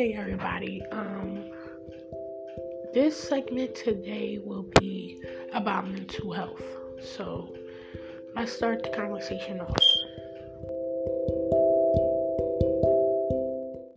Hey everybody. Um this segment today will be about mental health. So, let's start the conversation off.